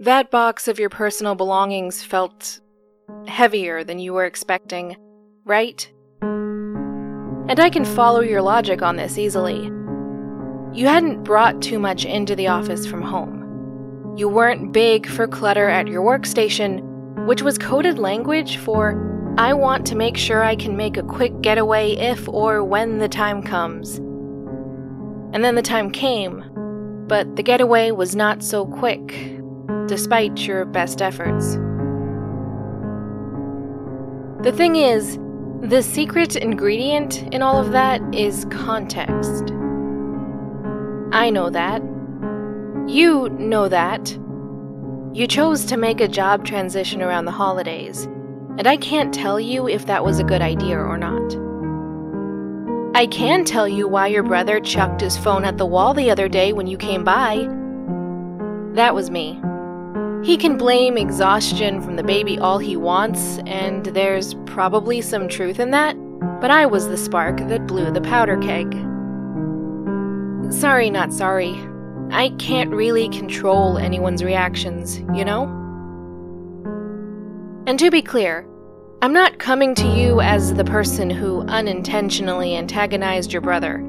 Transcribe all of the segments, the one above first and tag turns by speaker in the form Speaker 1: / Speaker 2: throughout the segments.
Speaker 1: That box of your personal belongings felt heavier than you were expecting, right? And I can follow your logic on this easily. You hadn't brought too much into the office from home. You weren't big for clutter at your workstation, which was coded language for I want to make sure I can make a quick getaway if or when the time comes. And then the time came, but the getaway was not so quick, despite your best efforts. The thing is, the secret ingredient in all of that is context. I know that. You know that. You chose to make a job transition around the holidays, and I can't tell you if that was a good idea or not. I can tell you why your brother chucked his phone at the wall the other day when you came by. That was me. He can blame exhaustion from the baby all he wants, and there's probably some truth in that, but I was the spark that blew the powder keg. Sorry, not sorry. I can't really control anyone's reactions, you know? And to be clear, I'm not coming to you as the person who unintentionally antagonized your brother.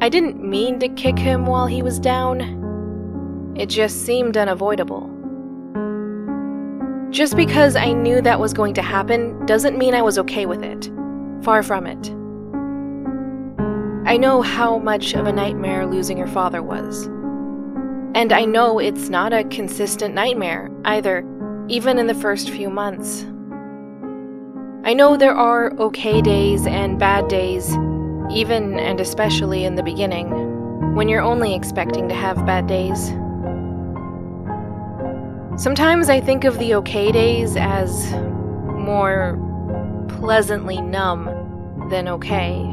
Speaker 1: I didn't mean to kick him while he was down. It just seemed unavoidable. Just because I knew that was going to happen doesn't mean I was okay with it. Far from it. I know how much of a nightmare losing your father was. And I know it's not a consistent nightmare either, even in the first few months. I know there are okay days and bad days, even and especially in the beginning, when you're only expecting to have bad days. Sometimes I think of the okay days as more pleasantly numb than okay.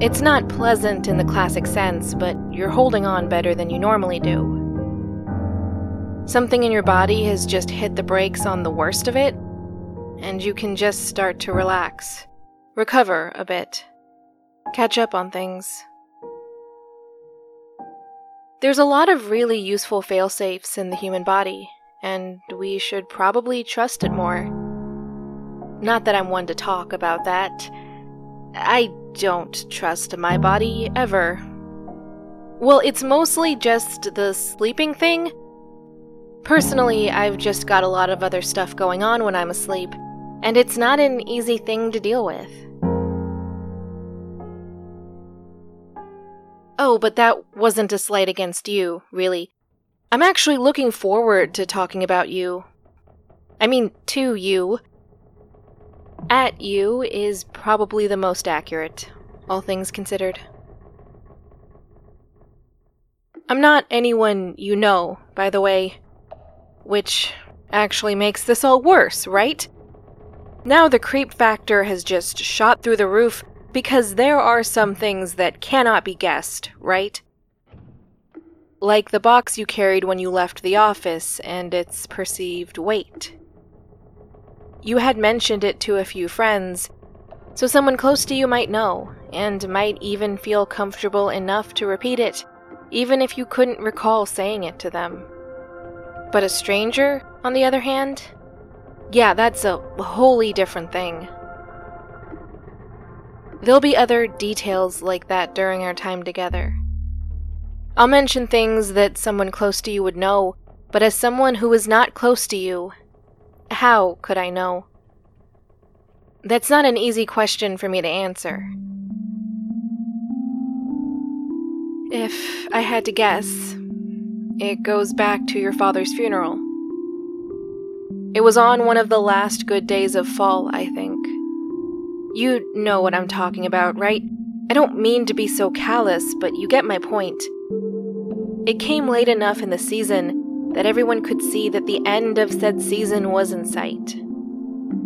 Speaker 1: It's not pleasant in the classic sense, but you're holding on better than you normally do. Something in your body has just hit the brakes on the worst of it, and you can just start to relax, recover a bit, catch up on things. There's a lot of really useful failsafes in the human body, and we should probably trust it more. Not that I'm one to talk about that. I don't trust my body ever. Well, it's mostly just the sleeping thing. Personally, I've just got a lot of other stuff going on when I'm asleep, and it's not an easy thing to deal with. Oh, but that wasn't a slight against you, really. I'm actually looking forward to talking about you. I mean, to you. At you is probably the most accurate, all things considered. I'm not anyone you know, by the way. Which actually makes this all worse, right? Now the creep factor has just shot through the roof because there are some things that cannot be guessed, right? Like the box you carried when you left the office and its perceived weight. You had mentioned it to a few friends, so someone close to you might know, and might even feel comfortable enough to repeat it, even if you couldn't recall saying it to them. But a stranger, on the other hand? Yeah, that's a wholly different thing. There'll be other details like that during our time together. I'll mention things that someone close to you would know, but as someone who is not close to you, how could I know? That's not an easy question for me to answer. If I had to guess, it goes back to your father's funeral. It was on one of the last good days of fall, I think. You know what I'm talking about, right? I don't mean to be so callous, but you get my point. It came late enough in the season that everyone could see that the end of said season was in sight.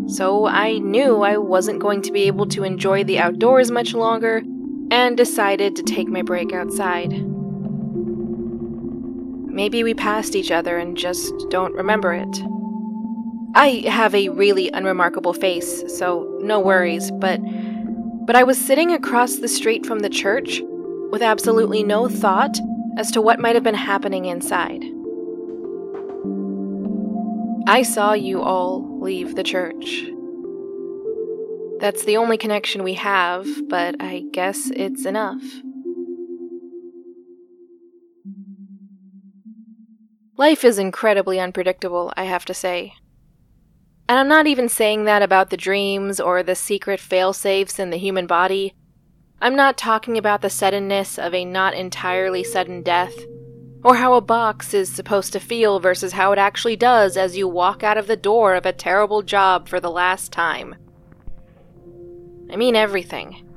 Speaker 1: So I knew I wasn't going to be able to enjoy the outdoors much longer and decided to take my break outside. Maybe we passed each other and just don't remember it. I have a really unremarkable face, so no worries, but but I was sitting across the street from the church with absolutely no thought as to what might have been happening inside. I saw you all leave the church. That's the only connection we have, but I guess it's enough. Life is incredibly unpredictable, I have to say. And I'm not even saying that about the dreams or the secret failsafes in the human body. I'm not talking about the suddenness of a not entirely sudden death, or how a box is supposed to feel versus how it actually does as you walk out of the door of a terrible job for the last time. I mean everything.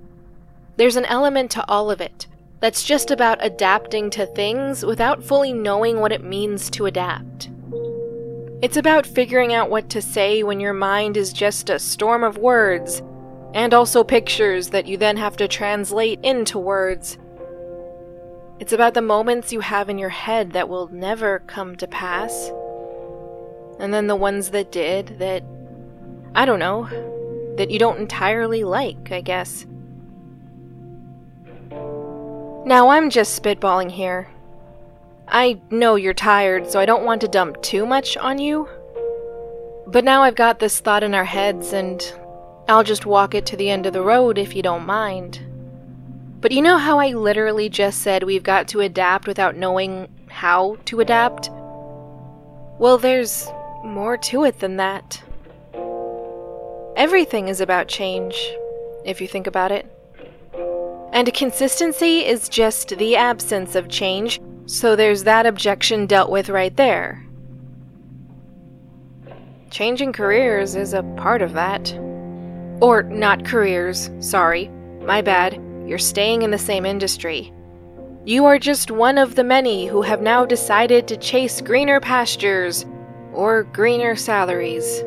Speaker 1: There's an element to all of it that's just about adapting to things without fully knowing what it means to adapt. It's about figuring out what to say when your mind is just a storm of words, and also pictures that you then have to translate into words. It's about the moments you have in your head that will never come to pass, and then the ones that did that, I don't know, that you don't entirely like, I guess. Now, I'm just spitballing here. I know you're tired, so I don't want to dump too much on you. But now I've got this thought in our heads, and I'll just walk it to the end of the road if you don't mind. But you know how I literally just said we've got to adapt without knowing how to adapt? Well, there's more to it than that. Everything is about change, if you think about it. And consistency is just the absence of change, so there's that objection dealt with right there. Changing careers is a part of that. Or not careers, sorry. My bad. You're staying in the same industry. You are just one of the many who have now decided to chase greener pastures or greener salaries.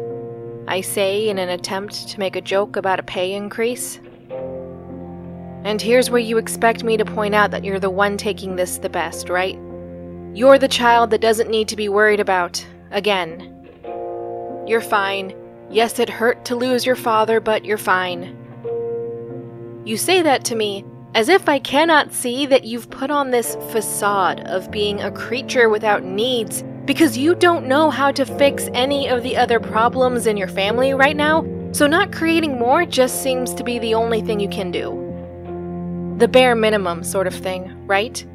Speaker 1: I say in an attempt to make a joke about a pay increase. And here's where you expect me to point out that you're the one taking this the best, right? You're the child that doesn't need to be worried about, again. You're fine. Yes, it hurt to lose your father, but you're fine. You say that to me as if I cannot see that you've put on this facade of being a creature without needs because you don't know how to fix any of the other problems in your family right now, so not creating more just seems to be the only thing you can do. The bare minimum sort of thing, right?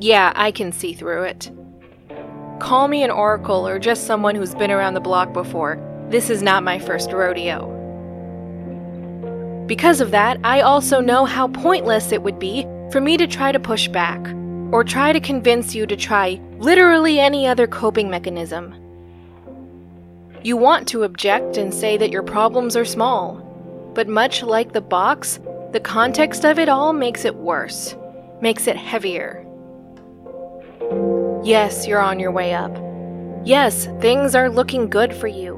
Speaker 1: Yeah, I can see through it. Call me an oracle or just someone who's been around the block before. This is not my first rodeo. Because of that, I also know how pointless it would be for me to try to push back or try to convince you to try literally any other coping mechanism. You want to object and say that your problems are small, but much like the box, the context of it all makes it worse, makes it heavier. Yes, you're on your way up. Yes, things are looking good for you.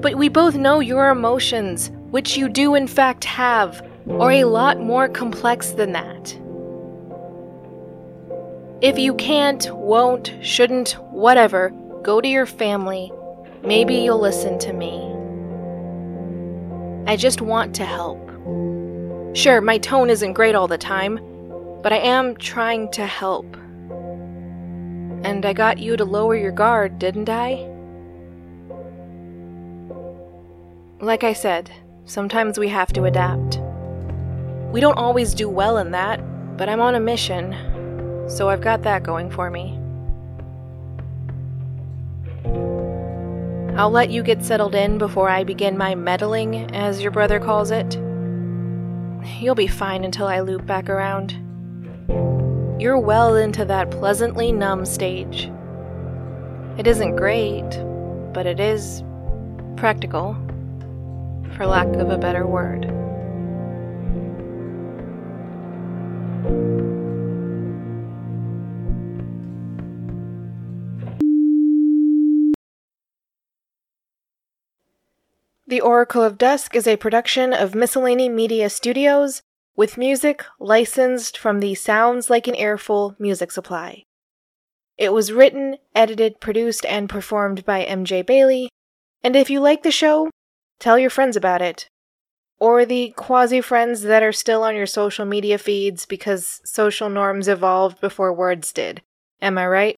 Speaker 1: But we both know your emotions, which you do in fact have, are a lot more complex than that. If you can't, won't, shouldn't, whatever, go to your family. Maybe you'll listen to me. I just want to help. Sure, my tone isn't great all the time, but I am trying to help. And I got you to lower your guard, didn't I? Like I said, sometimes we have to adapt. We don't always do well in that, but I'm on a mission, so I've got that going for me. I'll let you get settled in before I begin my meddling, as your brother calls it. You'll be fine until I loop back around. You're well into that pleasantly numb stage. It isn't great, but it is practical, for lack of a better word. The Oracle of Dusk is a production of Miscellany Media Studios with music licensed from the Sounds Like an Earful music supply. It was written, edited, produced, and performed by MJ Bailey. And if you like the show, tell your friends about it. Or the quasi friends that are still on your social media feeds because social norms evolved before words did. Am I right?